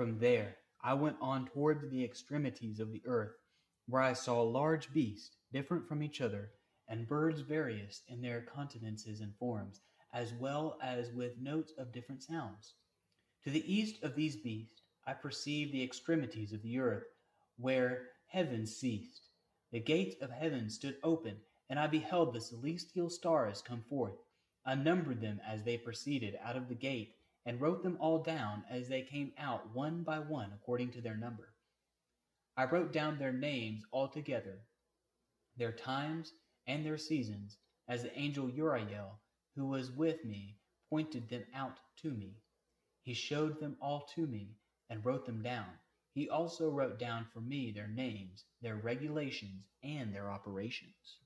From there I went on towards the extremities of the earth, where I saw large beasts, different from each other, and birds various in their countenances and forms, as well as with notes of different sounds. To the east of these beasts I perceived the extremities of the earth, where heaven ceased. The gates of heaven stood open, and I beheld the celestial stars come forth. I numbered them as they proceeded out of the gate, and wrote them all down as they came out one by one according to their number. I wrote down their names altogether, their times and their seasons, as the angel Uriel, who was with me, pointed them out to me. He showed them all to me, and wrote them down. He also wrote down for me their names, their regulations, and their operations.